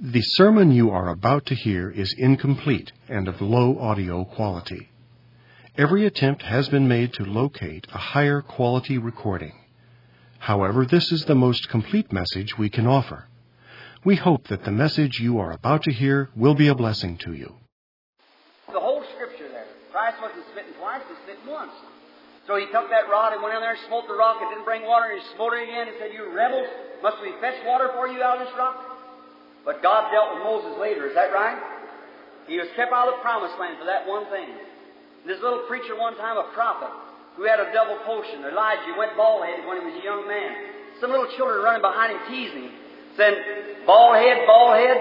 The sermon you are about to hear is incomplete and of low audio quality. Every attempt has been made to locate a higher quality recording. However, this is the most complete message we can offer. We hope that the message you are about to hear will be a blessing to you. The whole scripture there. Christ wasn't smitten twice, he smitten once. So he took that rod and went in there and smote the rock. It didn't bring water, and he smote it again and said, You rebels, must we fetch water for you out of this rock? But God dealt with Moses later, is that right? He was kept out of the promised land for that one thing. This little preacher one time, a prophet, who had a double potion, Elijah, went bald headed when he was a young man. Some little children running behind him teasing him, saying, Bald head, bald head.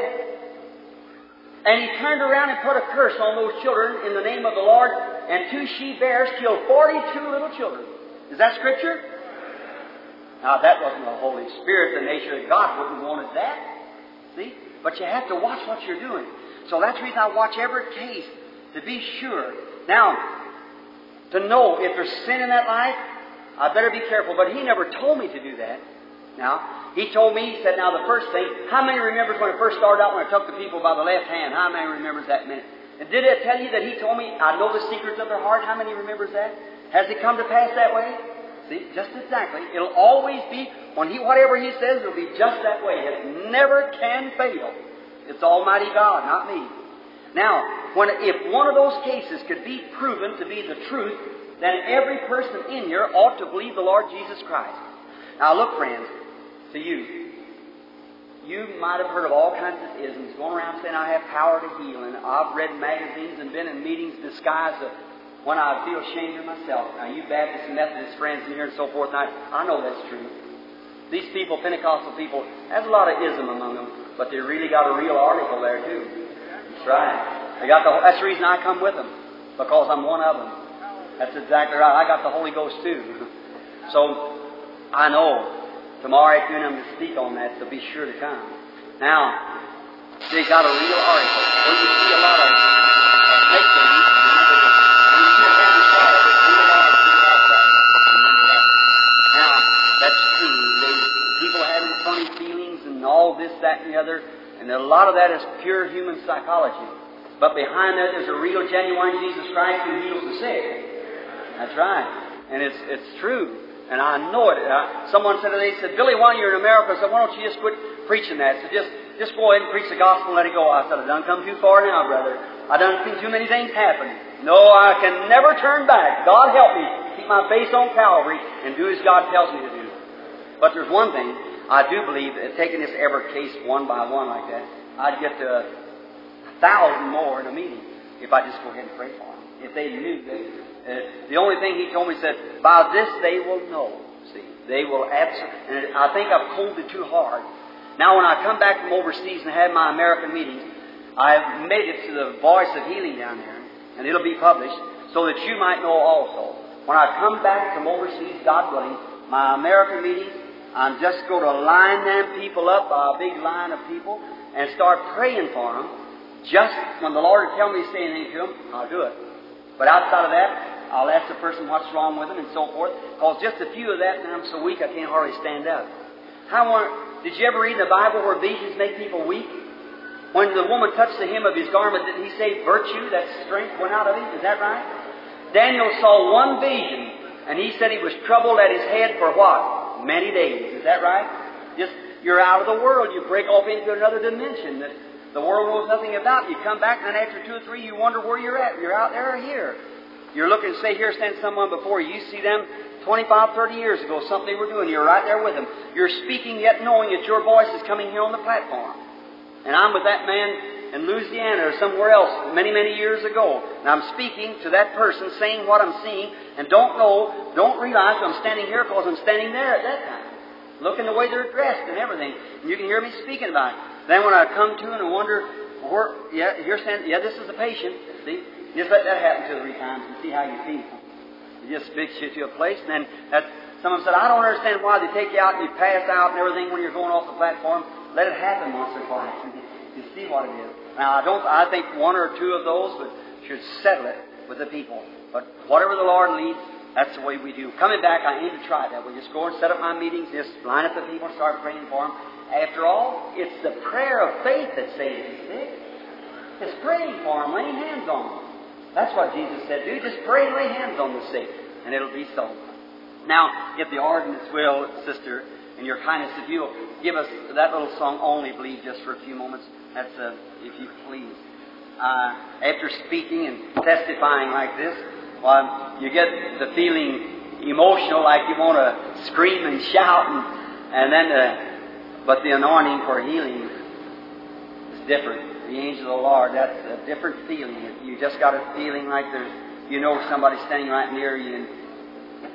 And he turned around and put a curse on those children in the name of the Lord, and two she bears killed 42 little children. Is that scripture? Now, that wasn't the Holy Spirit, the nature of God wouldn't wanted that. See? But you have to watch what you're doing. So that's the reason I watch every case to be sure. Now, to know if there's sin in that life, I better be careful. But he never told me to do that. Now, he told me, he said, now the first thing, how many remembers when I first started out when I took the people by the left hand? How many remembers that minute? And did it tell you that he told me, I know the secrets of their heart? How many remembers that? Has it come to pass that way? See, just exactly. It'll always be, when he, whatever he says, it'll be just that way. It never can fail. It's Almighty God, not me. Now, when, if one of those cases could be proven to be the truth, then every person in here ought to believe the Lord Jesus Christ. Now look, friends, to you. You might have heard of all kinds of isms going around saying I have power to heal, and I've read magazines and been in meetings disguised when I feel ashamed of myself. Now, you Baptist and Methodist friends in here and so forth, and I, I know that's true. These people, Pentecostal people, there's a lot of ism among them, but they really got a real article there too. That's right. They got the. That's the reason I come with them because I'm one of them. That's exactly right. I got the Holy Ghost too. So I know tomorrow afternoon I'm going to speak on that, so be sure to come. Now, they got a real article. Don't you see a lot of this, that, and the other, and a lot of that is pure human psychology. But behind that, there's a real, genuine Jesus Christ who heals the sick. That's right. And it's, it's true. And I know it. Uh, someone said today, said, Billy, while you're in America, I said, why don't you just quit preaching that? So just, just go ahead and preach the gospel and let it go. I said, I done come too far now, brother. I done seen too many things happen. No, I can never turn back. God help me. Keep my face on Calvary and do as God tells me to do. But there's one thing. I do believe that taking this every case one by one like that, I'd get to a thousand more in a meeting if I just go ahead and pray for them. If they knew that uh, the only thing he told me said, by this they will know. See, they will absolutely. And I think I've it too hard. Now, when I come back from overseas and have my American meetings, I've made it to the Voice of Healing down there, and it'll be published so that you might know also. When I come back from overseas, God willing, my American meetings, I'm just going to line them people up by a big line of people and start praying for them. Just when the Lord will tell me to say anything to them, I'll do it. But outside of that, I'll ask the person what's wrong with them and so forth. Because just a few of that, and I'm so weak I can't hardly stand up. How did you ever read in the Bible where visions make people weak? When the woman touched the hem of his garment, didn't he say virtue, that strength went out of him? Is that right? Daniel saw one vision, and he said he was troubled at his head for what? Many days. Is that right? Just you're out of the world. You break off into another dimension that the world knows nothing about. You come back, and then after two or three, you wonder where you're at. You're out there or here. You're looking say, here stands someone before you. You see them 25, 30 years ago, something they were doing. You're right there with them. You're speaking yet knowing that your voice is coming here on the platform. And I'm with that man in Louisiana or somewhere else many, many years ago. And I'm speaking to that person, saying what I'm seeing, and don't know, don't realize I'm standing here because I'm standing there at that time. Looking the way they're dressed and everything. And you can hear me speaking about it. Then when I come to and I wonder, where, yeah, you're standing, yeah, this is the patient. See? Just let that happen two or three times and see how you feel. It just fix you to a place, and then that, someone said, I don't understand why they take you out and you pass out and everything when you're going off the platform. Let it happen once or twice you see what it is. Now, I don't. I think one or two of those would, should settle it with the people. But whatever the Lord leads, that's the way we do. Coming back, I aim to try that. We just go and set up my meetings, just line up the people, and start praying for them. After all, it's the prayer of faith that saves the sick. It's praying for them, laying hands on them. That's what Jesus said. Do just pray and lay hands on the sick, and it'll be so. Now, if the ordinance will, sister, in your kindness, if you'll give us that little song only, believe, just for a few moments, that's uh, if you please. Uh, after speaking and testifying like this, well, you get the feeling emotional, like you want to scream and shout, and, and then, uh, but the anointing for healing is different. The angel of the Lord, that's a different feeling. You just got a feeling like there's, you know, somebody standing right near you, and,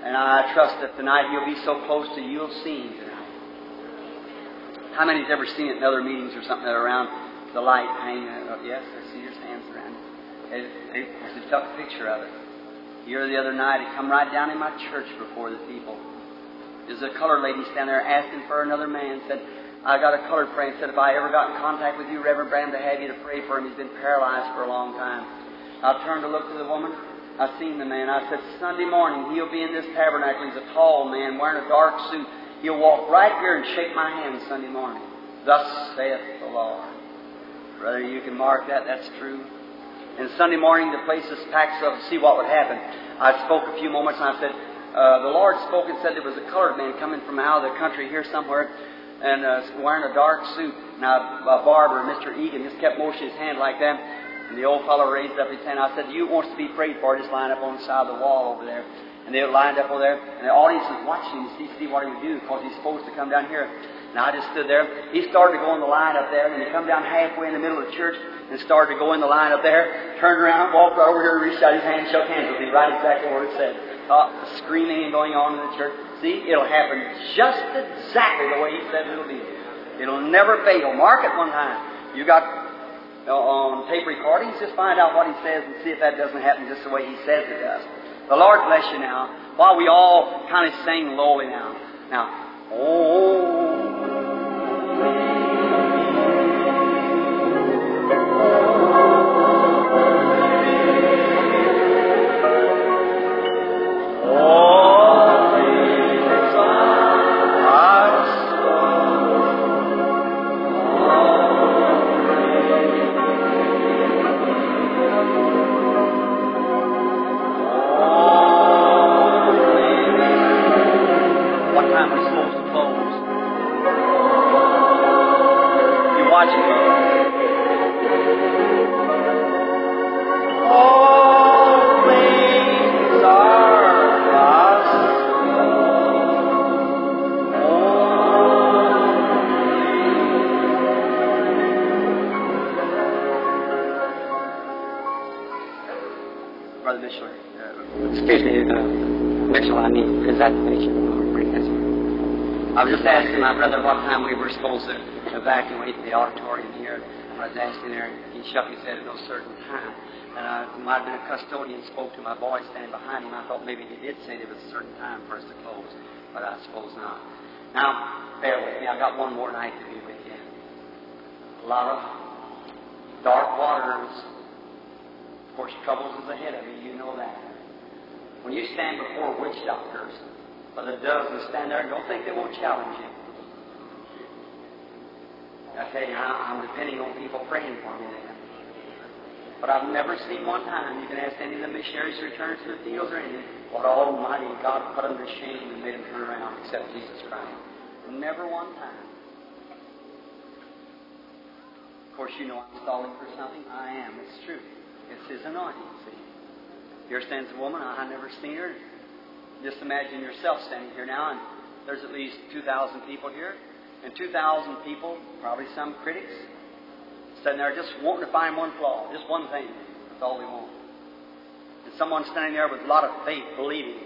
and I trust that tonight you'll be so close to you, you'll see him tonight. How many's ever seen it in other meetings or something that around the light hanging? Oh, yes, I see your hands around it. They, took a picture of it. Here the other night, it come right down in my church before the people. There's a colored lady standing there asking for another man. Said, I got a colored friend said, if I ever got in contact with you, Reverend Branham, to have you to pray for him. He's been paralyzed for a long time. I turned to look to the woman. I seen the man. I said, Sunday morning, he'll be in this tabernacle. He's a tall man wearing a dark suit. He'll walk right here and shake my hand Sunday morning. Thus saith the Lord. Brother, you can mark that. That's true. And Sunday morning, the place is packed so to see what would happen. I spoke a few moments and I said, uh, the Lord spoke and said there was a colored man coming from out of the country here somewhere and uh, wearing a dark suit. Now, a barber, Mr. Egan, just kept motioning his hand like that. And the old fellow raised up his hand. I said, You wants to be prayed for? Just line up on the side of the wall over there. And they were lined up over there. And the audience was watching to see what he would do because he's supposed to come down here. And I just stood there. He started to go in the line up there. And he come down halfway in the middle of the church and started to go in the line up there. Turned around, walked right over here, reached out his hand, shook hands with me right exactly where it said. Uh, screaming and going on in the church. See, it'll happen just exactly the way He said it'll be. It'll never fail. Mark it one time. You got uh, on tape recordings, just find out what He says and see if that doesn't happen just the way He says it does. The Lord bless you now. While we all kind of sing lowly now. Now, oh. Custodian spoke to my boy standing behind him. I thought maybe he did say there was a certain time for us to close, but I suppose not. Now, bear with me. I've got one more night to be with you. A lot of dark waters. Of course, troubles is ahead of you. You know that. When you stand before witch doctors, or the dozen stand there, don't think they won't challenge you. I tell you, I'm depending on people praying for me then. But I've never seen one time, you can ask any of the missionaries who returned to the fields or anything, what Almighty God put them to shame and made them turn around except Jesus Christ. Never one time. Of course, you know I'm stalling for something. I am. It's true. It's His anointing, see. Here stands a woman. I, have never seen her. Just imagine yourself standing here now, and there's at least 2,000 people here. And 2,000 people, probably some critics, sitting there just wanting to find one flaw, just one thing. That's all they want. And someone standing there with a lot of faith, believing.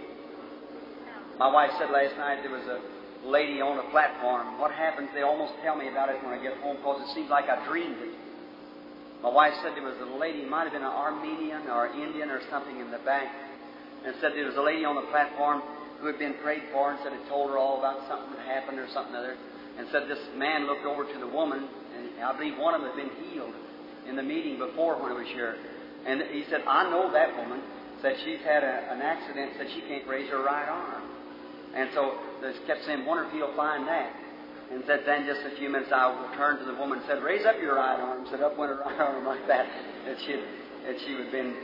My wife said last night there was a lady on a platform. What happens, they almost tell me about it when I get home because it seems like I dreamed it. My wife said there was a lady, might have been an Armenian or Indian or something in the back, and said there was a lady on the platform who had been prayed for and said it told her all about something that happened or something other, and said this man looked over to the woman and I believe one of them had been healed in the meeting before when I was here. And he said, I know that woman. Said she's had a, an accident. Said she can't raise her right arm. And so they kept saying, wonder if he'll find that. And said, then just a few minutes I turn to the woman and said, raise up your right arm. Said, up went her right arm like that. And she, and she would have been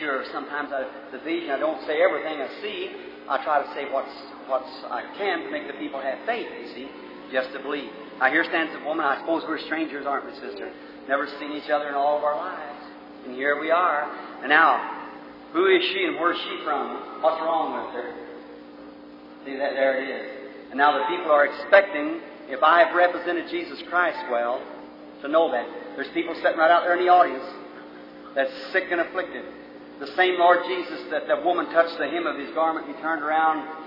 sure. Sometimes I, the vision, I don't say everything I see. I try to say what's, what's I can to make the people have faith, you see, just to believe. Now here stands a woman. I suppose we're strangers, aren't we, sister? Never seen each other in all of our lives. And here we are. And now, who is she and where's she from? What's wrong with her? See that there it is. And now the people are expecting, if I have represented Jesus Christ well, to know that. There's people sitting right out there in the audience that's sick and afflicted. The same Lord Jesus that the woman touched the hem of his garment, he turned around,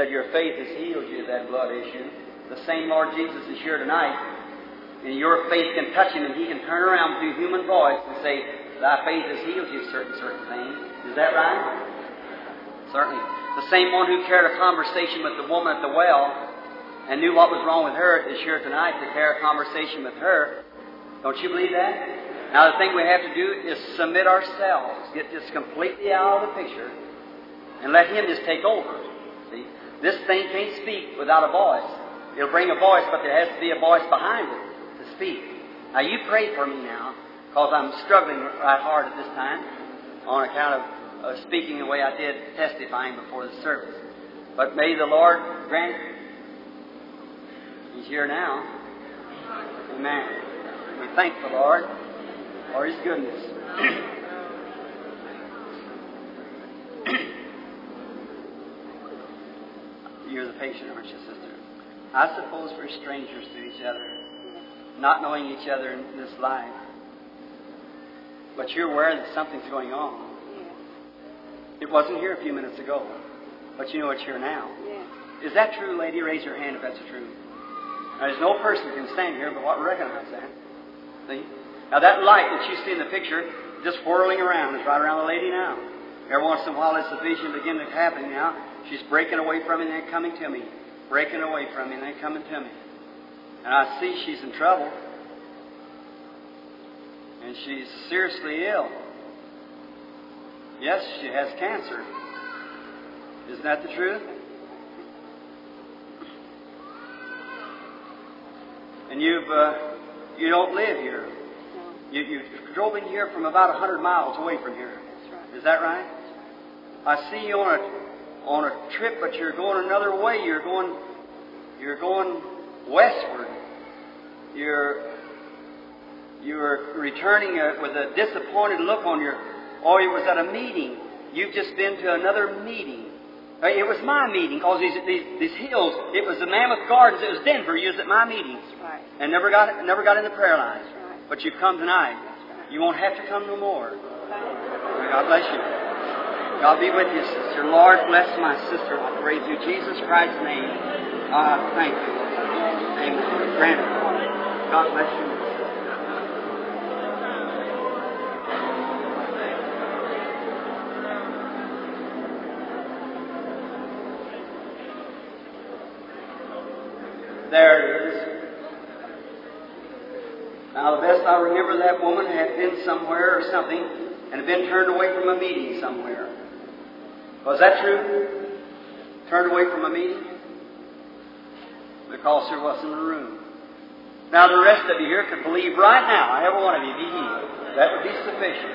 said, Your faith has healed you of that blood issue. The same Lord Jesus is here tonight. And your faith can touch him, and he can turn around through human voice and say, Thy faith has healed you of certain, certain things. Is that right? Certainly. The same one who carried a conversation with the woman at the well and knew what was wrong with her is here tonight to carry a conversation with her. Don't you believe that? Now, the thing we have to do is submit ourselves, get this completely out of the picture, and let Him just take over. This thing can't speak without a voice. It'll bring a voice, but there has to be a voice behind it to speak. Now, you pray for me now, because I'm struggling right hard at this time on account of speaking the way I did, testifying before the service. But may the Lord grant. He's here now. Amen. We thank the Lord for His goodness. You're the patient, aren't you, sister? I suppose we're strangers to each other, not knowing each other in this life. But you're aware that something's going on. It wasn't here a few minutes ago, but you know it's here now. Is that true, lady? Raise your hand if that's true. Now, there's no person can stand here but what recognize that. See? Now that light that you see in the picture, just whirling around, is right around the lady now. Every once in a while, as the vision begins to happen now, she's breaking away from me and then coming to me, breaking away from me and then coming to me. And I see she's in trouble, and she's seriously ill. Yes, she has cancer. Isn't that the truth? And you've uh, you don't live here. You, you drove in here from about a hundred miles away from here. Is that right? I see you on a on a trip, but you're going another way. You're going you're going westward. You're you're returning uh with a disappointed look on your. Oh, it was at a meeting. You've just been to another meeting. It was my meeting because these, these these hills. It was the Mammoth Gardens. It was Denver. You was at my meeting Right. and never got never got in the prayer line. That's right. But you've come tonight. Right. You won't have to come no more. God bless you. God be with you, sister. Lord, bless my sister. I pray through Jesus Christ's name. Uh, thank you. Amen. Grant. God bless you. There it is. Now, the best I remember, that woman had been somewhere or something and had been turned away from a meeting somewhere. Was that true? Turned away from a meeting? Because there wasn't a room. Now, the rest of you here could believe right now, every one of you, be healed. That would be sufficient.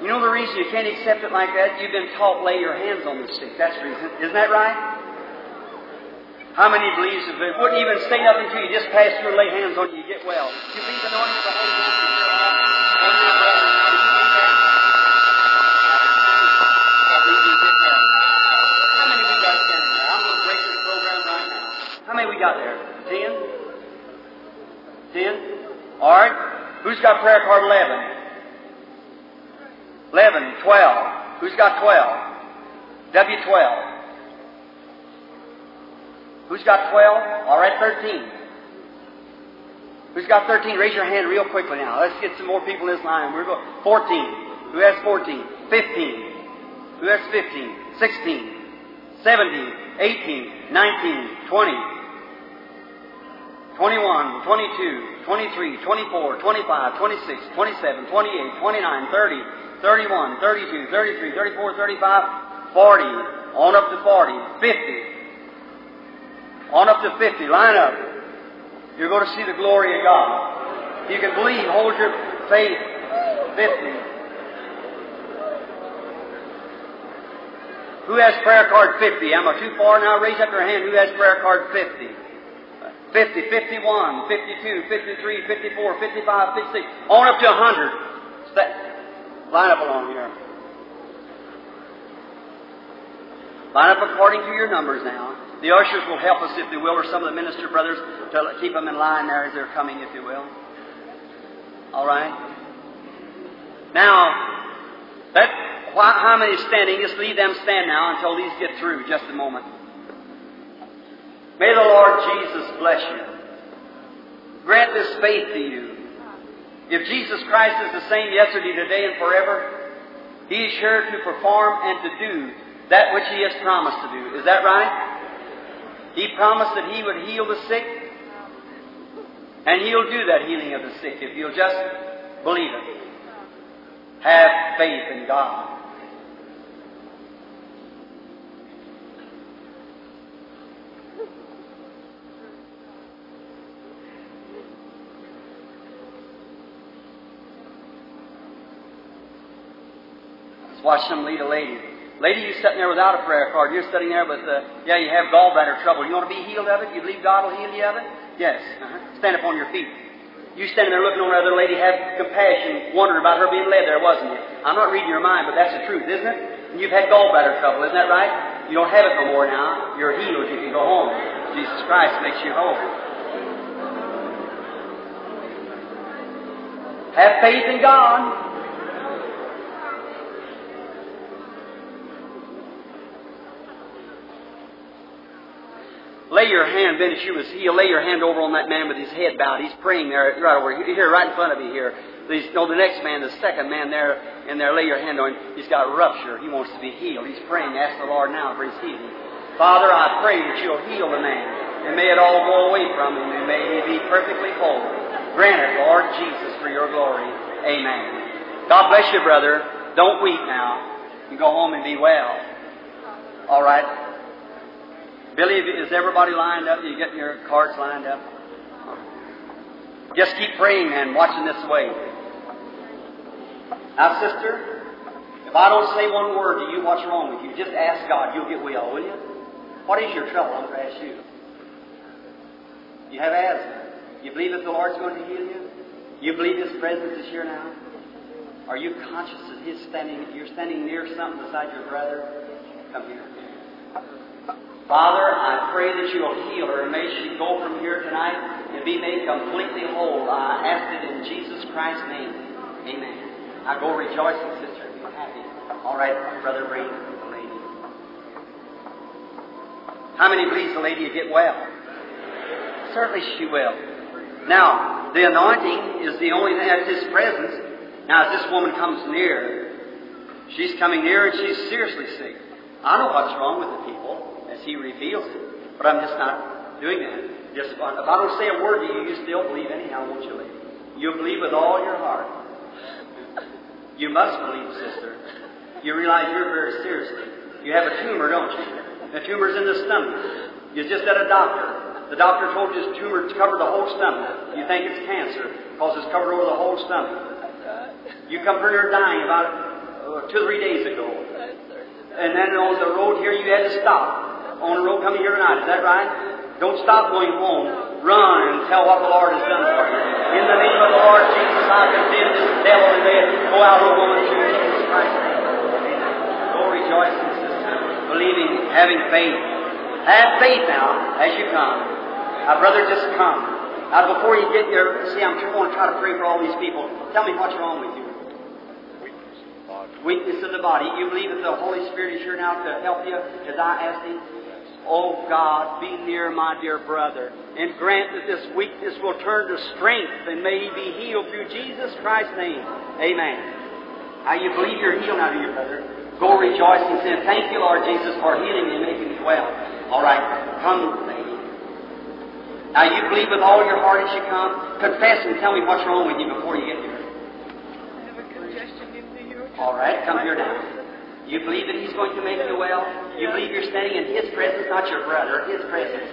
You know the reason you can't accept it like that? You've been taught lay your hands on the sick. That's the reason. Isn't that right? How many believes if it wouldn't even say nothing to you, just pass through and lay hands on you, you get well? You believe the the Holy Ghost got there? Ten? Ten? All right. Who's got prayer card 11? 11, 12. Who's got 12? W12. Who's got 12? All right, 13. Who's got 13? Raise your hand real quickly now. Let's get some more people in this line. We're going 14. Who has 14? 15. Who has 15? 16. 17. 18. 19. 20. 21, 22, 23, 24, 25, 26, 27, 28, 29, 30, 31, 32, 33, 34, 35, 40, on up to 40, 50, On up to 50. Line up. You're going to see the glory of God. You can believe, hold your faith. 50. Who has prayer card 50? I'm I too far now? Raise up your hand. Who has prayer card 50? 50, 51, 52, 53, 54, 55, 56, on up to 100. Step. Line up along here. Line up according to your numbers now. The ushers will help us, if they will, or some of the minister brothers, to keep them in line there as they're coming, if you will. All right? Now, that how many standing? Just leave them stand now until these get through. Just a moment. May the Lord Jesus bless you. Grant this faith to you. If Jesus Christ is the same yesterday, today, and forever, He is sure to perform and to do that which He has promised to do. Is that right? He promised that He would heal the sick, and He'll do that healing of the sick if you'll just believe it. Have faith in God. Let's watch them lead a lady. Lady, you're sitting there without a prayer card. You're sitting there with, uh, yeah, you have gallbladder trouble. You want to be healed of it? You believe God will heal you of it? Yes. Uh-huh. Stand up on your feet. You standing there looking on at other lady, have compassion, wondering about her being led there, wasn't you? I'm not reading your mind, but that's the truth, isn't it? And you've had gallbladder trouble, isn't that right? You don't have it no more now. You're healed. You can go home. Jesus Christ makes you whole. Have faith in God. Lay your hand, then she was healed. Lay your hand over on that man with his head bowed. He's praying there, right over here, right in front of you here. These, no, the next man, the second man there, and there, lay your hand on him. He's got a rupture. He wants to be healed. He's praying. Ask the Lord now for his healing. Father, I pray that you'll heal the man, and may it all go away from him, and may he be perfectly whole. Grant it, Lord Jesus, for your glory. Amen. God bless you, brother. Don't weep now. You go home and be well. All right. Billy, is everybody lined up? You getting your cards lined up? Just keep praying and watching this way. Now, sister, if I don't say one word to you, what's wrong with you? Just ask God. You'll get well, will you? What is your trouble? I'm going to ask you. You have asthma. You believe that the Lord's going to heal you? You believe His presence is here now? Are you conscious that His standing? You're standing near something beside your brother. Come here. Father, I pray that you will heal her and may she go from here tonight and be made completely whole. I ask it in Jesus Christ's name. Amen. I go rejoicing, sister, be happy. All right, brother, the lady. How many believes the lady will get well? Certainly she will. Now, the anointing is the only thing that's His presence. Now, as this woman comes near, she's coming near and she's seriously sick. I know what's wrong with the people as He reveals it. But I'm just not doing that. Just if I don't say a word to you, you still believe anyhow, won't you, lady? You believe with all your heart. You must believe, sister. You realize you're very seriously. You have a tumor, don't you? The tumor's in the stomach. You just at a doctor. The doctor told you this tumor covered the whole stomach. You think it's cancer because it's covered over the whole stomach. You come here dying about uh, two or three days ago. And then on the road here, you had to stop on the road coming here tonight. Is that right? Don't stop going home. Run and tell what the Lord has done for you. In the name of the Lord Jesus, I condemn this devil and may go out a woman through Jesus Christ's name. Go rejoicing, sister, believing, having faith. Have faith now as you come. Now, brother, just come. Now, before you get your, see, I'm going to try to pray for all these people. Tell me what's wrong with you weakness of the body. You believe that the Holy Spirit is here now to help you as I ask Him? Oh God, be near my dear brother and grant that this weakness will turn to strength and may he be healed through Jesus Christ's name. Amen. Now you believe you're healed now, dear brother. Go rejoice and say, Thank you, Lord Jesus, for healing me and making me well. All right, come, lady. Now you believe with all your heart as you come. Confess and tell me what's wrong with you before you get here. I have a congestion in the uterus. All right, come here now. You believe that He's going to make you well? You believe you're standing in His presence, not your brother, His presence.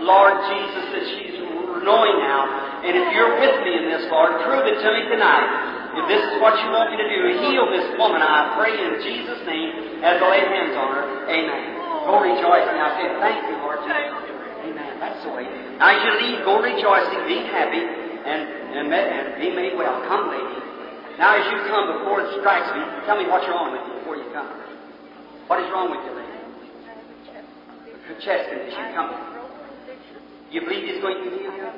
Lord Jesus, that she's knowing now. And if you're with me in this, Lord, prove it to me tonight. If this is what you want me to do, heal this woman, I pray in Jesus' name as I lay hands on her. Amen. Go rejoicing. I say, thank you, Lord. Amen. That's the way. Now, you leave, go rejoicing, be happy, and, and, and be made well. Come, lady. Now, as you come before it strikes me, tell me what's wrong with you before you come. What is wrong with you, lady? Her chest condition. Come. You believe He's going to heal you?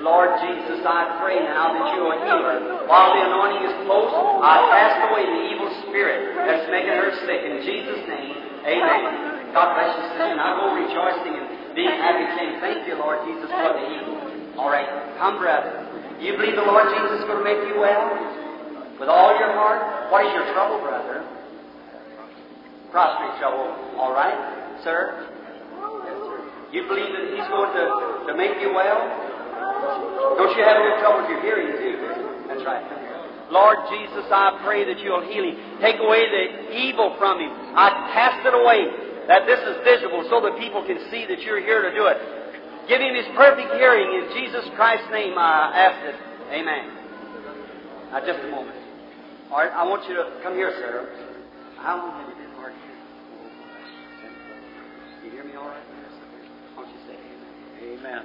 Lord Jesus, I pray now that you are heal her. While the anointing is close, I cast away the evil spirit that's making her sick. In Jesus' name, amen. God bless you, sister. Now go rejoicing and being happy, saying, Thank you, Lord Jesus, for the healing. All right, come, brother. You believe the Lord Jesus is going to make you well? With all your heart? What is your trouble, brother? Prostrate trouble. All right, sir? You believe that He's going to, to make you well? Don't you have any trouble with your hearing, too? That's right. Lord Jesus, I pray that you'll heal him. Take away the evil from him. I cast it away, that this is visible so that people can see that you're here to do it. Give him his perfect hearing. In Jesus Christ's name, I ask it. Amen. Now, just a moment. All right, I want you to come here, sir. How long have you been hard of You hear me all right? Why don't you say amen? Amen.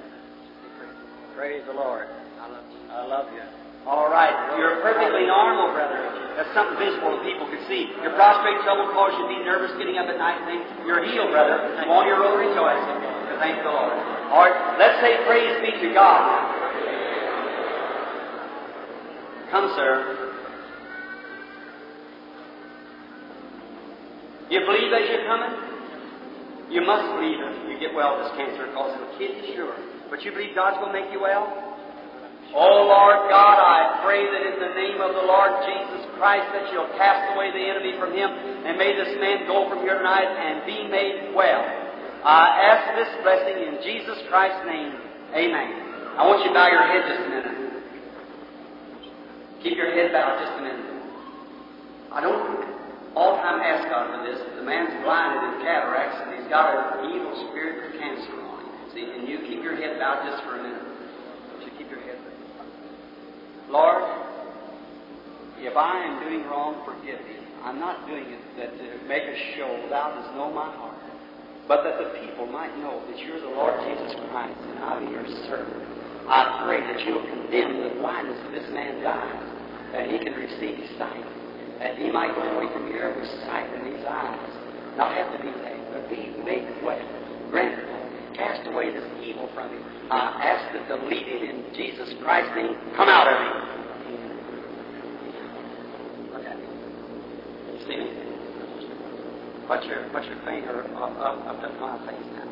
Praise the Lord. I love you. I love you. All right. You're perfectly normal, brother. That's something visible that people can see. Your prostrate trouble causes you to be nervous getting up at night and. You're healed, brother. Come on your road rejoicing. Thank the Lord. Right. Let's say praise be to God. Come, sir. You believe as you're coming? You must believe if you get well of this cancer because it'll kill you, sure. But you believe God's going to make you well? Oh, Lord God, I pray that in the name of the Lord Jesus Christ that you'll cast away the enemy from him and may this man go from here tonight and be made well. I ask this blessing in Jesus Christ's name. Amen. I want you to bow your head just a minute. Keep your head bowed just a minute. I don't all time ask God for this. The man's blinded in cataracts and he's got an evil spirit of cancer on him. See, and you keep your head bowed just for a minute. You keep your head bowed. Lord, if I am doing wrong, forgive me. I'm not doing it that to make a show. Thou dost know my heart. But that the people might know that you're the Lord Jesus Christ and I am your servant. I pray that you'll condemn the blindness of this man's eyes, that he can receive sight, that he might go away from here with sight in his eyes. Not have to be lame, but be made well. Grant Cast away this evil from him. I ask that the leading in Jesus Christ's name come out of him. Look at me. See me? What's your what's your finger up up up to my face now?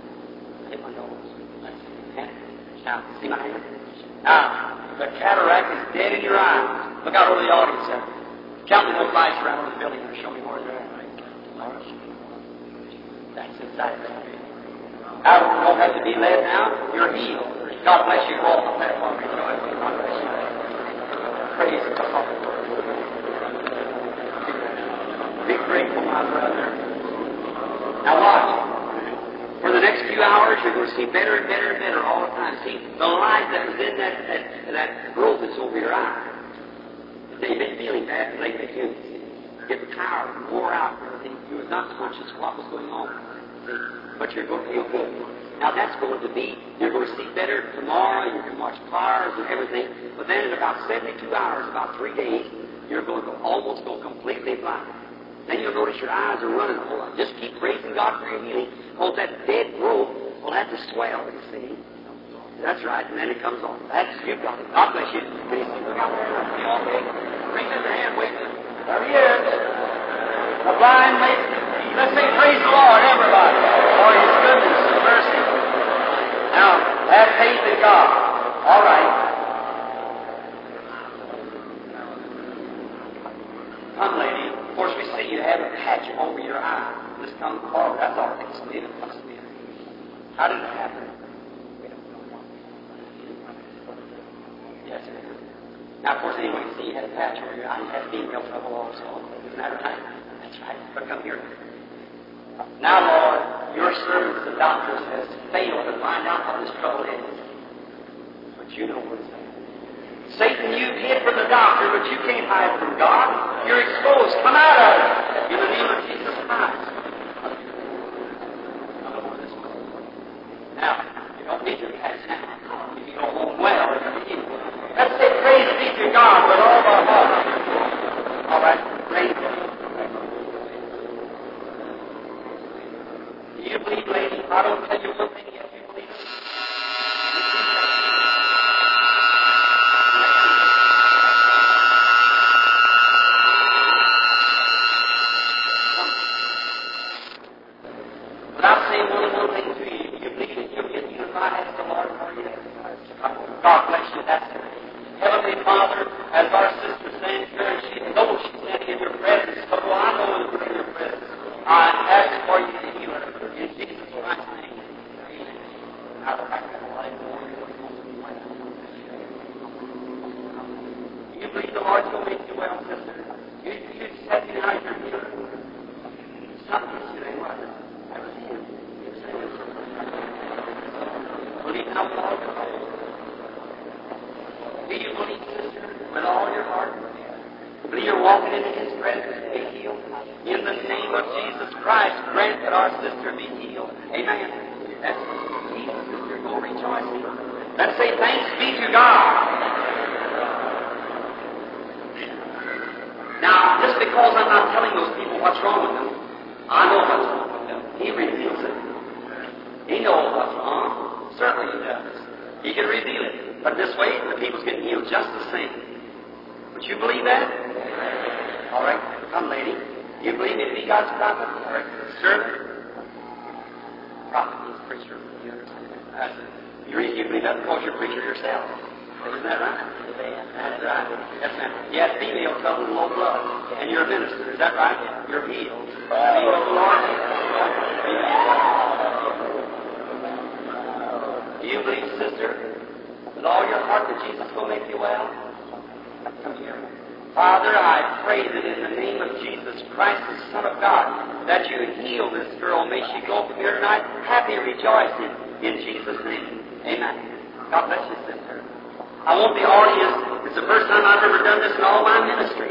Hit my nose. Now, see my hand? Now, the cataract is dead in your eye. Look out over the audience there. Count me those lights around the building and show me where they're at. That's of it. Now, don't have to be led now. You're healed. God bless you. The. Rejoice. God bless you. Praise God. Be grateful, my brother. Now watch. For the next few hours, you're going to see better and better and better all the time. See, the light that was in that, that, that that's over your eye. They've been feeling bad lately, too. Getting tired and wore out and everything. You were not conscious of what was going on. But you're going to feel good. Now that's going to be, you're going to see better tomorrow, you can watch cars and everything, but then in about 72 hours, about three days, you're going to almost go completely blind. Then you'll notice your eyes are running a whole lot. Just keep praising God for your healing. Hold that dead rope. will have to swell, you see. That's right, and then it comes on. That's you've got it. God bless you. Please look out there. You all big. Bring his hand you. There he is. The blind man. Let's say praise the Lord, everybody, for his goodness and mercy. Now, have faith in God. All right. Come, lady. Of course, we see you have a patch over your eye. Just come forward. That's all it must be. It be. How did it happen? Yes, it is. Now, of course, anyone can see you had a patch over your eye. You had female trouble also. Isn't that right? That's right. But come here. Now, Lord, your servants, the doctors, has failed to find out what this trouble is. But you know what it's. Satan, you've hid from the doctor, but you can't hide from God. You're exposed. Come out of it. In the name of Jesus Christ. Now, you don't need your pass now. If you go home well, let's say praise be to God with all our heart. All right, praise Him. Do you believe, lady? I don't tell you one thing yet. You believe it? Without saying one more thing to you, you believe that you'll get unified as the Lord for you. God bless you. That's it. Heavenly Father, as our sister stands here, and she knows she's standing in your presence, so I know it's in your presence. I ask for you to heal her in Jesus Christ's name. Amen. Now, the fact that life You believe the Lord's going to make you well, sister. You, you said you now you're healed. Something today, was it? That was him. He was saying, Believe how long Do you believe, sister, with all your heart? Believe you're walking into His presence to be healed? In the name of Jesus Christ, grant that our sister be healed. Amen. That's Jesus, sister. Go rejoicing. Let's say thanks be to God. Now, just because I'm not telling those people what's wrong with them, I know what's wrong with them. He reveals it. He knows what's wrong. Certainly he does. He can reveal it. But this way, the people's getting healed just the same. Would you believe that? All right. Come, lady. You believe me to be God's prophet? All right. Servant? Prophet means preacher. It. Uh, you, you believe that because you're preacher yourself. Isn't that right? That's right. Yes, ma'am. You have female trouble and low blood. And you're a minister. Is that right? You're healed. Lord. Do you believe, sister, with all your heart that Jesus will make you well? Come here. Father, I pray that in the name of Jesus Christ, the Son of God, that you heal this girl. May she go from here tonight happy, rejoicing in Jesus' name. Amen. God bless you, sister. I want the audience, it's the first time I've ever done this in all my ministry.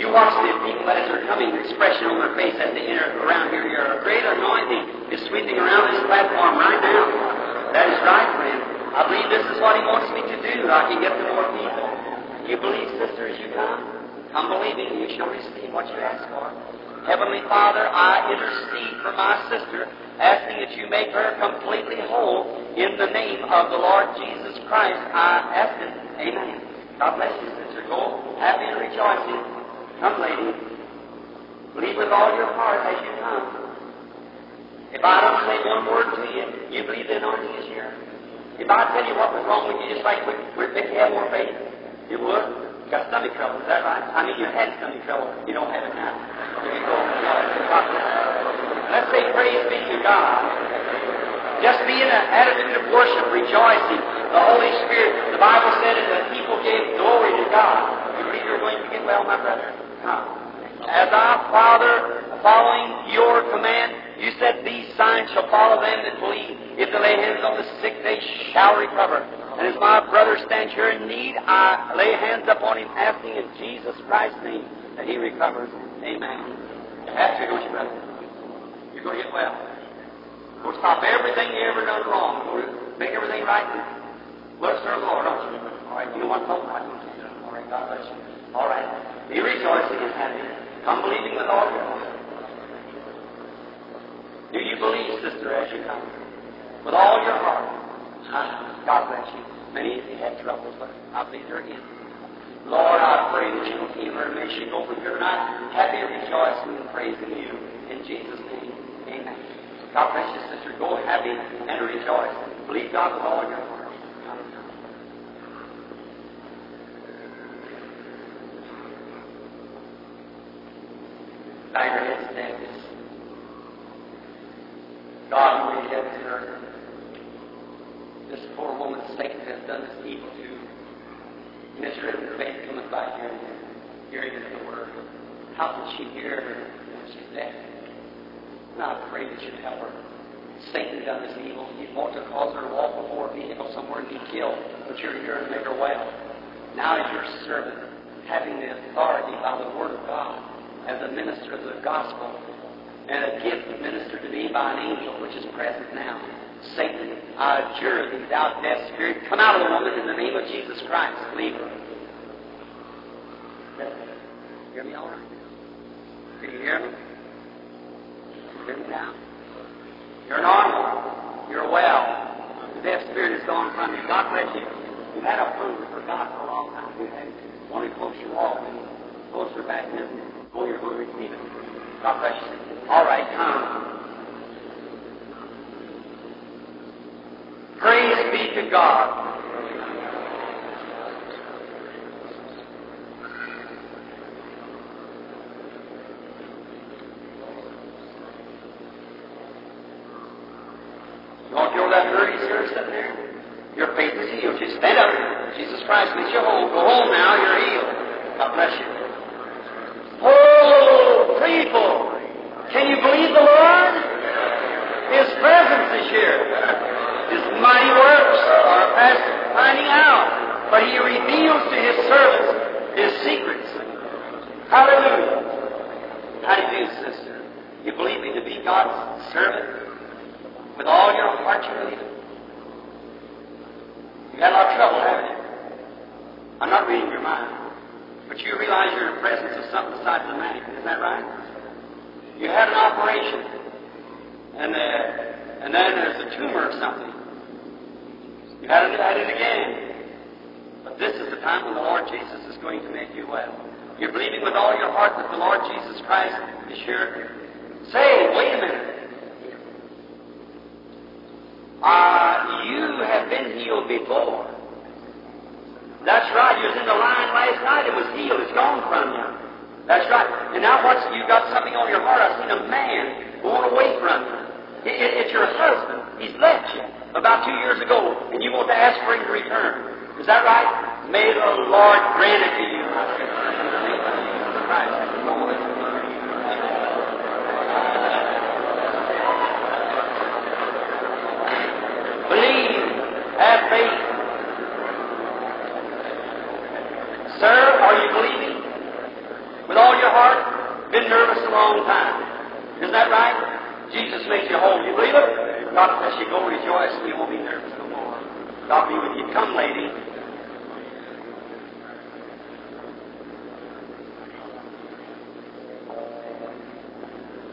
You watch the people as they're coming, the expression on their face as they enter around here. Your great anointing is sweeping around this platform right now. That is right, friend. I believe this is what He wants me to do. I can get to more people. You believe, sister, as you come? Come believing, you shall receive what you ask for. Heavenly Father, I intercede for my sister, asking that you make her completely whole in the name of the Lord Jesus Christ. I ask it. Amen. God bless you, sister. Go happy and rejoicing. Come, lady. Believe with all your heart as you come. If I don't say one word to you, you believe the anointing is here. If I tell you what was wrong with you, just like we, we're you had more faith, you would. You got stomach trouble, is that right? I mean, you had stomach trouble. You don't have it now. Go. Uh, let's say praise be to God. Just be in an attitude of worship, rejoicing. The Holy Spirit, the Bible said, and the people gave glory to God. You believe you're going to get well, my brother? Come. As I, Father, following your command, you said these signs shall follow them that believe. If they lay hands on the sick, they shall recover. And as my brother stands here in need, I lay hands upon him, asking in Jesus Christ's name that he recovers. Amen. After don't you, brother? You're going to get well. Go stop everything you ever done wrong. Go make everything right. Bless our Lord, don't you? All right, you want something? I don't you. All right, God bless you. All right. Be rejoicing and happy. Come believing with all your heart. Do you believe, sister, as you come? With all your heart. Ah, God bless you. Many of you had troubles, but I believe they're in. Lord, I pray that you will keep her. Go from here tonight happy, and rejoicing, and praising you. In Jesus' name, amen. God bless you, sister. Go happy and rejoice. Believe God with all your heart. Bow your heads and. God, and earth, this poor woman, Satan, has done this evil to Mr. and faith cometh by hearing, hearing of the word. How can she hear when she's dead? And I pray that you'd help her. Satan done this evil. He fought to cause her to walk before a vehicle somewhere and be killed, but you're here to make her well. Now, as your servant, having the authority by the Word of God, as a minister of the gospel, and a gift ministered to me by an angel which is present now. Satan, I adjure thee, thou deaf spirit, come out of the woman in the name of Jesus Christ. Leave her. Hear me all right? Can you hear me? Hear me now? You're normal. You're well. The deaf spirit is gone from you. God bless you. You've had a hunger for God for a long time. You've had wanting closer walk and closer back in. Oh, you're going to. God bless you. All right, come. Praise be to God. You want to feel that dirty spirit sitting there? Your faith is healed. Just stand up. Jesus Christ makes you whole. Go home now. You're healed. God bless you. Oh, people. Can you believe the Lord? His presence is here. His mighty works are past finding out. But He reveals to His servants His secrets. Hallelujah. How do you do, sister? Me to be God's servant? With all your heart you believe it? You've had a lot of trouble, haven't you? I'm not reading your mind. But you realize you're in the presence of something besides the manic. isn't that right? You had an operation. And, uh, and then there's a tumor or something. You had it, had it again. But this is the time when the Lord Jesus is going to make you well. You're believing with all your heart that the Lord Jesus Christ is here. Say, wait a minute. Uh, you have been healed before. That's right. You was in the line last night. It was healed. It's gone from you. That's right. And now what's you got something on your heart? I've seen a man going away from you. It, it, it's your husband. He's left you about two years ago, and you want to ask for him to return. Is that right? May the Lord grant it to you. my sister. In the name of Jesus Christ. Believe. Have faith. Sir, are you believing? With all your heart? Been nervous a long time. Isn't that right? Jesus makes you whole. You believe it? God bless you. Go rejoice you won't be nervous no more. God be with you. Come, lady.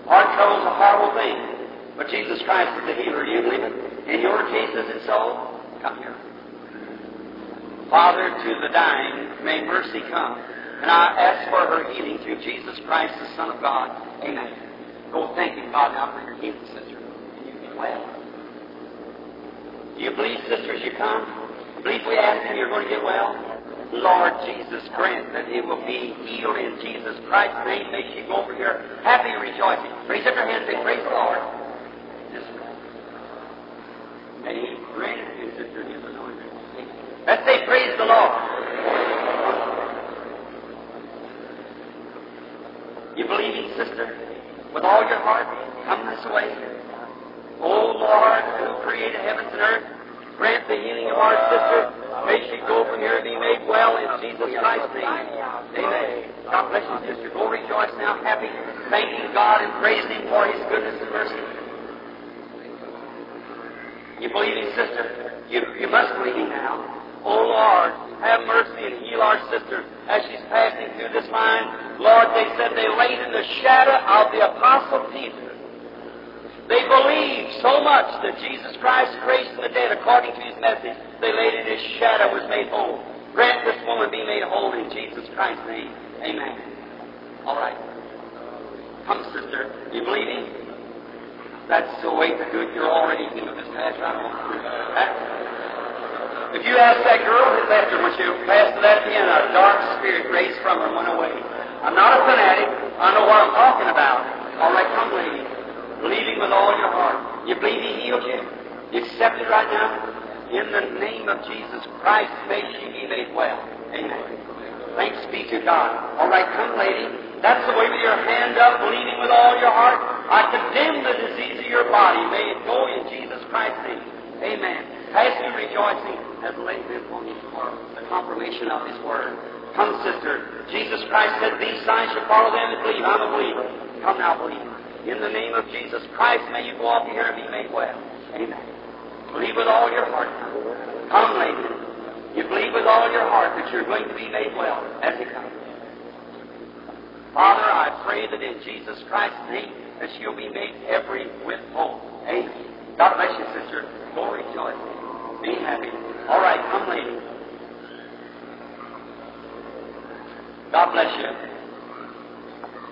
Heart trouble's a horrible thing. But Jesus Christ is the healer. You believe it? In your case, is it so? Come here. Father, to the dying, may mercy come. And I ask for her healing through Jesus Christ, the Son of God. Amen. Go thanking God now for your healing, sister. And you get well. Do you believe, sisters, you come? Believe we ask and you're going to get well? Lord Jesus, grant that it will be healed in Jesus Christ's name. May she go over here happy and rejoicing. Raise up your hands and Praise the Lord. May He grant sister, His anointing. Let's say, Praise the Lord. You believing, sister? With all your heart, come this way. O Lord, who created heavens and earth, grant the healing of our sister. May she go from here and be made well in Jesus Christ's name. Amen. God bless you, sister. Go rejoice now, happy, thanking God and praising Him for His goodness and mercy. You believing, sister? You, you must believe now. Oh Lord, have mercy and heal our sister as she's passing through this line. Lord, they said they laid in the shadow of the Apostle Peter. They believed so much that Jesus Christ raised from the dead according to his message. They laid in his shadow, was made whole. Grant this woman be made whole in Jesus Christ's name. Amen. All right. Come, sister. You believing? That's the way to do it. You're already healed. Just pass right on. That- If you ask that girl that left her when she passed to that piano, a dark spirit raised from her and went away. I'm not a fanatic. I know what I'm talking about. All right, come, lady. Believing with all your heart. You believe He healed you? You accept it right now? In the name of Jesus Christ, may she be made well. Amen. Thanks be to God. All right, come, lady. That's the way with your hand up, believing with all your heart. I condemn the disease of your body. May it go in Jesus Christ's name. Amen. As you rejoicing has laid you for the confirmation of His Word. Come, sister. Jesus Christ said, These signs shall follow them that believe. I'm a believer. Come now, believer. In the name of Jesus Christ, may you go off here and be made well. Amen. Believe with all your heart. Come, lady. You believe with all your heart that you're going to be made well as you come. Father, I pray that in Jesus Christ's name that you'll be made every whit whole. Amen. God bless you, sister. Go rejoice. Be happy. All right, come, lady. God bless you.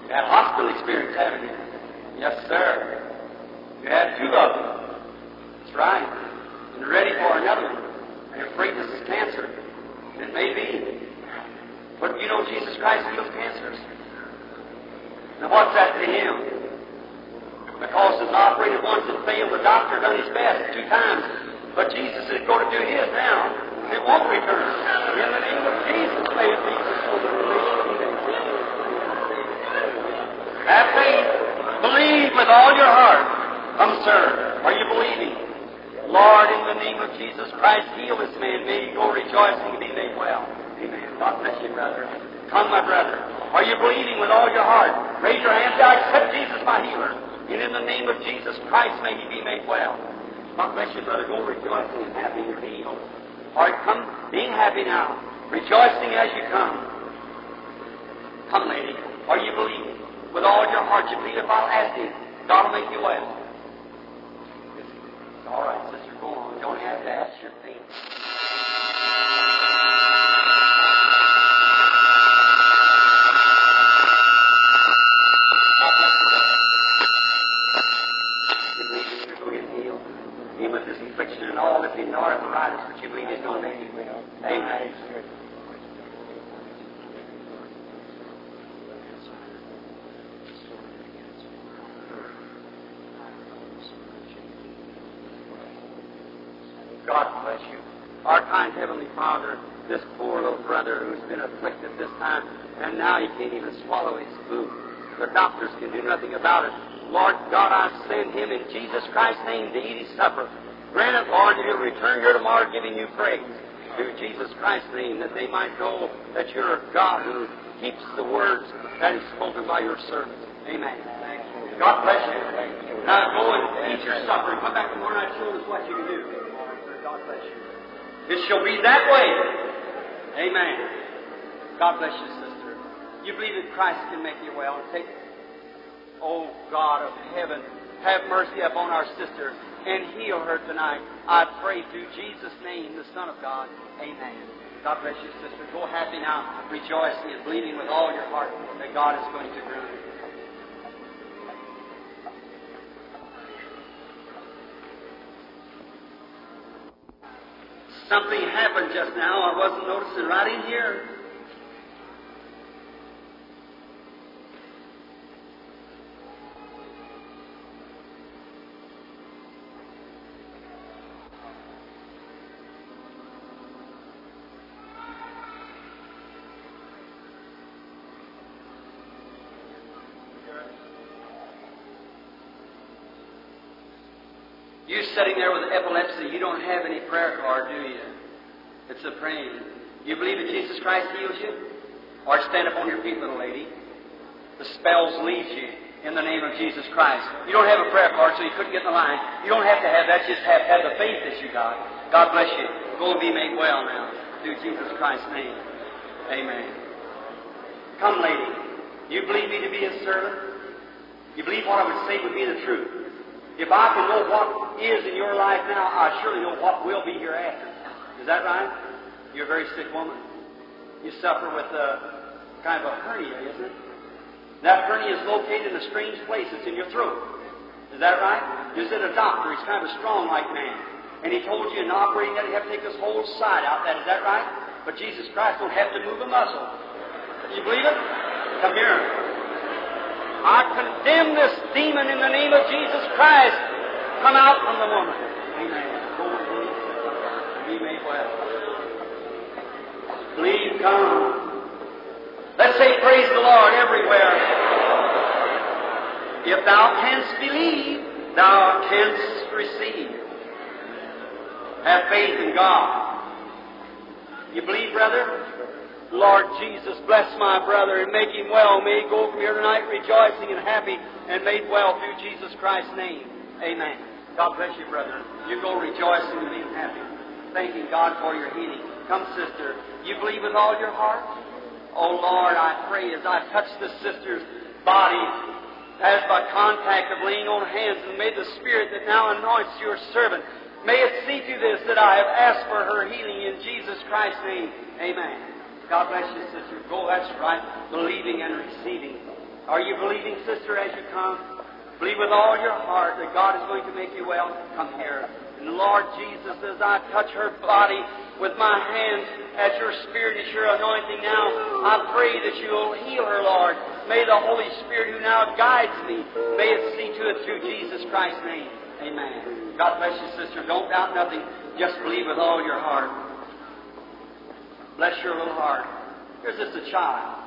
You had hospital experience, haven't you? Yes, sir. You had two of them. That's right. And you're ready for another one. You're afraid this is cancer. It may be. But you know Jesus Christ heals cancers. Now what's that to him? Because it's operated once and failed, the doctor done his best two times. But Jesus is going to do his now. It won't return. In the name of Jesus, may it be. Have faith. Believe with all your heart. Come, sir. Are you believing? Lord, in the name of Jesus Christ, heal this man. May he go rejoicing and be made well. Amen. God bless you, brother. Come, my brother. Are you believing with all your heart? Raise your hand. I accept Jesus, my healer. And in the name of Jesus Christ, may he be made well. God bless you, brother. Go rejoicing and happy and healed. All right, come being happy now. Rejoicing as you come. Come, lady. Are you believing? With all your heart, you believe if I'll ask you, God will make you well. All right, sister, go on. Don't have to ask your thing. This affliction and all this the arthritis, but you believe it's going to make. Amen. God bless you. Our kind Heavenly Father, this poor little brother who's been afflicted this time, and now he can't even swallow his food. The doctors can do nothing about it. Lord God, I send him in Jesus Christ's name to eat his supper. Grant that he'll return here tomorrow giving you praise. Through Jesus Christ's name, that they might know that you're a God who keeps the words that is spoken by your servants. Amen. God bless you. Now go and eat your supper come back tomorrow night show us what you can do. God bless you. It shall be that way. Amen. God bless you, sister. You believe that Christ can make you well. Take, oh God of heaven, have mercy upon our sister and heal her tonight. I pray through Jesus' name, the Son of God. Amen. God bless you, sister. Go happy now, rejoicing and believing with all your heart that God is going to do. Something happened just now. I wasn't noticing right in here. You sitting there with epilepsy, you don't have any prayer card, do you? It's a praying. You Jesus Christ heals you? Or stand up on your feet, little lady. The spells leave you in the name of Jesus Christ. You don't have a prayer card, so you couldn't get in the line. You don't have to have that, just have, have the faith that you got. God bless you. Go and be made well now. Through Jesus Christ's name. Amen. Come, lady. You believe me to be a servant? You believe what I would say would be the truth? If I can know what is in your life now, I surely know what will be hereafter. Is that right? You're a very sick woman. You suffer with a kind of a hernia, isn't it? That hernia is located in a strange place. It's in your throat. Is that right? You said a doctor. He's kind of a strong-like man. And he told you in operating that he have to take this whole side out. That is that right? But Jesus Christ don't have to move a muscle. You believe it? Come here. I condemn this demon in the name of Jesus Christ. Come out from the woman. Amen. Go. Be made well. Believe, come. Let's say, Praise the Lord everywhere. If thou canst believe, thou canst receive. Have faith in God. You believe, brother? Lord Jesus, bless my brother and make him well. May he go from here tonight rejoicing and happy and made well through Jesus Christ's name. Amen. God bless you, brother. You go rejoicing and being happy. Thanking God for your healing. Come, sister. You believe with all your heart? Oh, Lord, I pray as I touch the sister's body as by contact of laying on hands, and may the Spirit that now anoints your servant, may it see to this that I have asked for her healing in Jesus Christ's name. Amen. God bless you, sister. Go, that's right. Believing and receiving. Are you believing, sister, as you come? Believe with all your heart that God is going to make you well. Come here. And Lord Jesus, as I touch her body with my hands as your Spirit is your anointing now, I pray that you will heal her, Lord. May the Holy Spirit who now guides me, may it see to it through Jesus Christ's name. Amen. God bless you, sister. Don't doubt nothing. Just believe with all your heart. Bless your little heart. Here's just a child.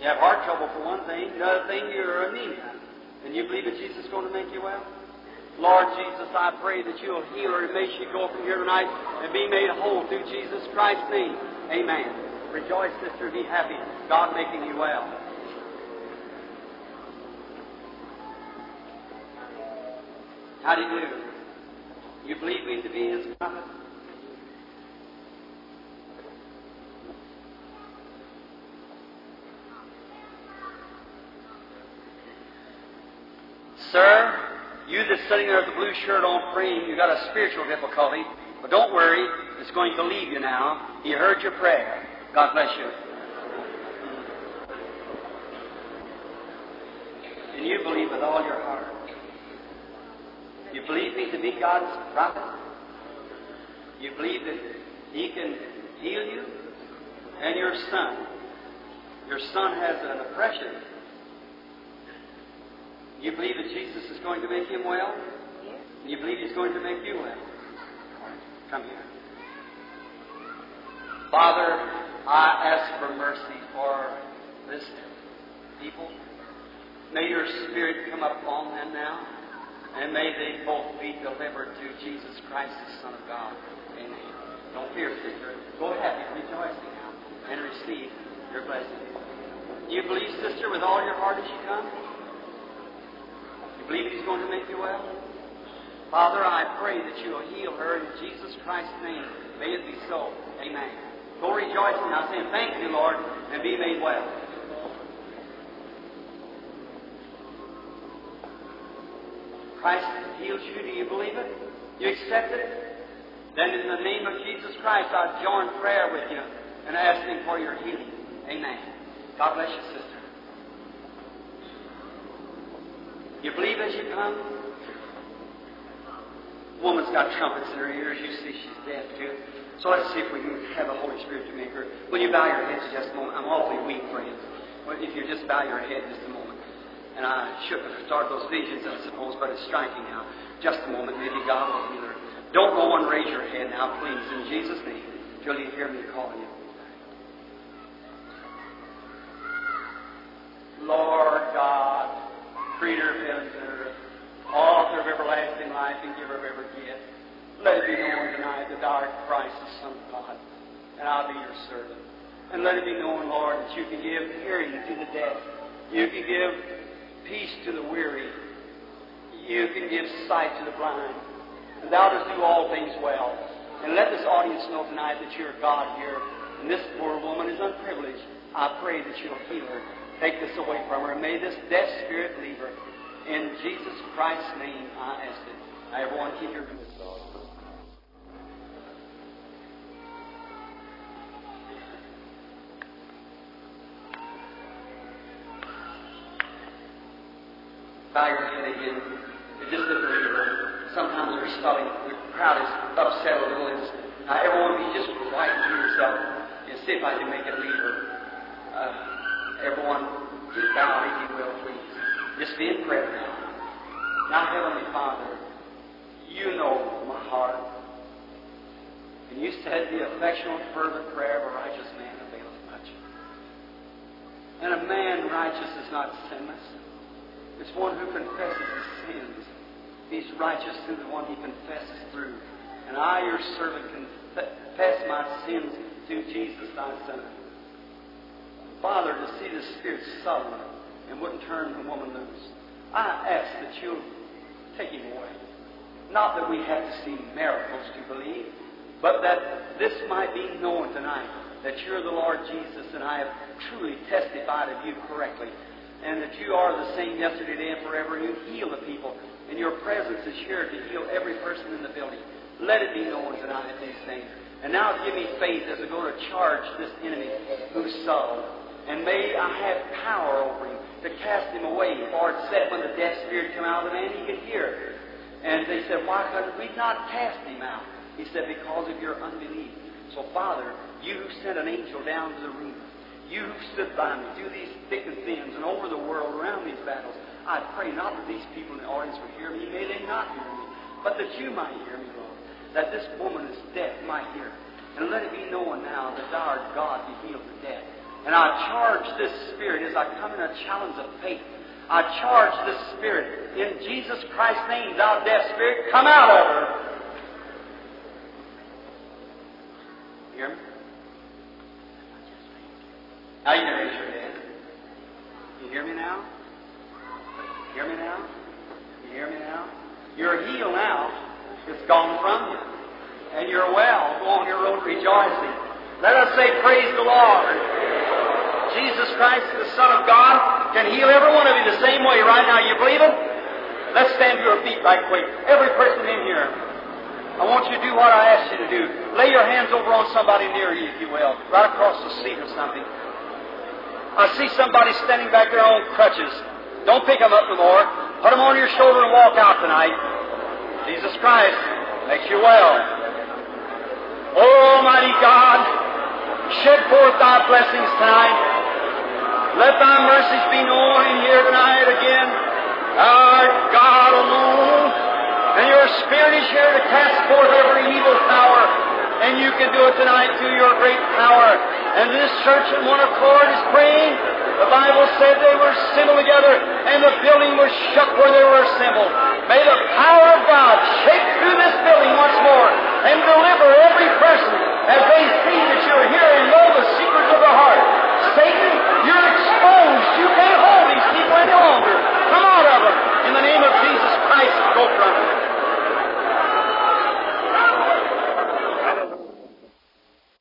You have heart trouble for one thing. Another thing, you're anemia. And you believe that Jesus is going to make you well? Lord Jesus, I pray that you'll heal her and may she go from here tonight and be made whole through Jesus Christ's name. Amen. Rejoice, sister. Be happy. God making you well. How do you do? You believe me to be his prophet? Sir, you that's sitting there with the blue shirt on praying, you've got a spiritual difficulty, but don't worry, it's going to leave you now. He heard your prayer. God bless you. And you believe with all your heart. You believe me to be God's prophet? You believe that He can heal you? And your son. Your son has an oppression. You believe that Jesus is going to make him well? Yes. You believe He's going to make you well? Come here. Father, I ask for mercy for this people. May your Spirit come upon them now. And may they both be delivered to Jesus Christ, the Son of God. Amen. Don't fear, sister. Go happy, rejoicing now, and receive your blessing. You believe, sister, with all your heart as you come? Believe He's going to make you well? Father, I pray that you will heal her in Jesus Christ's name. May it be so. Amen. Go rejoicing now, saying, Thank you, Lord, and be made well. Christ heals you. Do you believe it? You accept it? Then in the name of Jesus Christ, I join prayer with you and asking for your healing. Amen. God bless you, sister. You believe as you come? Woman's got trumpets in her ears. You see she's deaf too. So let's see if we can have the Holy Spirit to make her. Will you bow your heads just a moment? I'm awfully weak, friends. Well, if you just bow your head just a moment. And I shouldn't have started those visions, I suppose, but it's striking now. Just a moment, maybe God will heal her. Don't go and raise your head now, please, in Jesus' name, till you hear me calling you. Lord God, creator of heaven and earth, author of everlasting life and giver of every gift, let it be known tonight that thou art Christ, the Son of God, and I'll be your servant. And let it be known, Lord, that you can give hearing to the deaf. You can give peace to the weary. You can give sight to the blind. And thou dost do all things well. And let this audience know tonight that you're God here. And this poor woman is unprivileged. I pray that you'll heal her. Take this away from her. And may this death spirit leave her. In Jesus Christ's name I ask it. Now everyone keep your bow your head again. Just a believer. Sometimes we're spelling, the crowd is upset a little. Now, everyone, be just quiet to yourself and see if I can make it leader. Uh, everyone, bow if you will, please. Just be in prayer now. Now, Heavenly Father, you know my heart. And you said, The affectional, fervent prayer of a righteous man availeth much. And a man righteous is not sinless. It's one who confesses his sins. He's righteous through the one he confesses through. And I, your servant, confess my sins through Jesus, thy Son. Father, to see the Spirit sullen and wouldn't turn the woman loose. I ask that you'll take him away. Not that we have to see miracles to believe, but that this might be known tonight that you're the Lord Jesus and I have truly testified of you correctly. And that you are the same yesterday, today, and forever. You heal the people. And your presence is here to heal every person in the building. Let it be known tonight, these things. And now give me faith as I go to charge this enemy who's sullen. And may I have power over him to cast him away. For it said when the deaf spirit came out of the man, he could hear. And they said, Why couldn't we not cast him out? He said, Because of your unbelief. So, Father, you who sent an angel down to the arena, you who stood by me through these thick and thins and over the world around these battles, I pray not that these people in the audience would hear me, may they not hear me, but that you might hear me, Lord. That this woman is deaf might hear. And let it be known now that art God to heal the deaf. And I charge this spirit as I come in a challenge of faith. I charge this spirit in Jesus Christ's name, thou deaf spirit, come out of her. Hear me? Now you can raise your. You hear me now? You hear me now? You hear me now? You're healed now. It's gone from you. And you're well. Go on your road rejoicing. Let us say, Praise the Lord. Jesus Christ, the Son of God, can heal every one of you the same way right now. You believe it? Let's stand to your feet right quick. Every person in here. I want you to do what I asked you to do. Lay your hands over on somebody near you, if you will, right across the seat or something. I see somebody standing back there on crutches. Don't pick them up no more. Put them on your shoulder and walk out tonight. Jesus Christ makes you well. Almighty God, shed forth thy blessings tonight. Let thy mercies be known here tonight again. Our God alone. And your Spirit is here to cast forth every evil power. And you can do it tonight through your great power. And this church in one accord is praying. The Bible said they were assembled together, and the building was shook where they were assembled. May the power of God shake through this building once more and deliver every person as they see Satan, you're exposed. You can't hold these people any longer. Come out of them. In the name of Jesus Christ, go from them.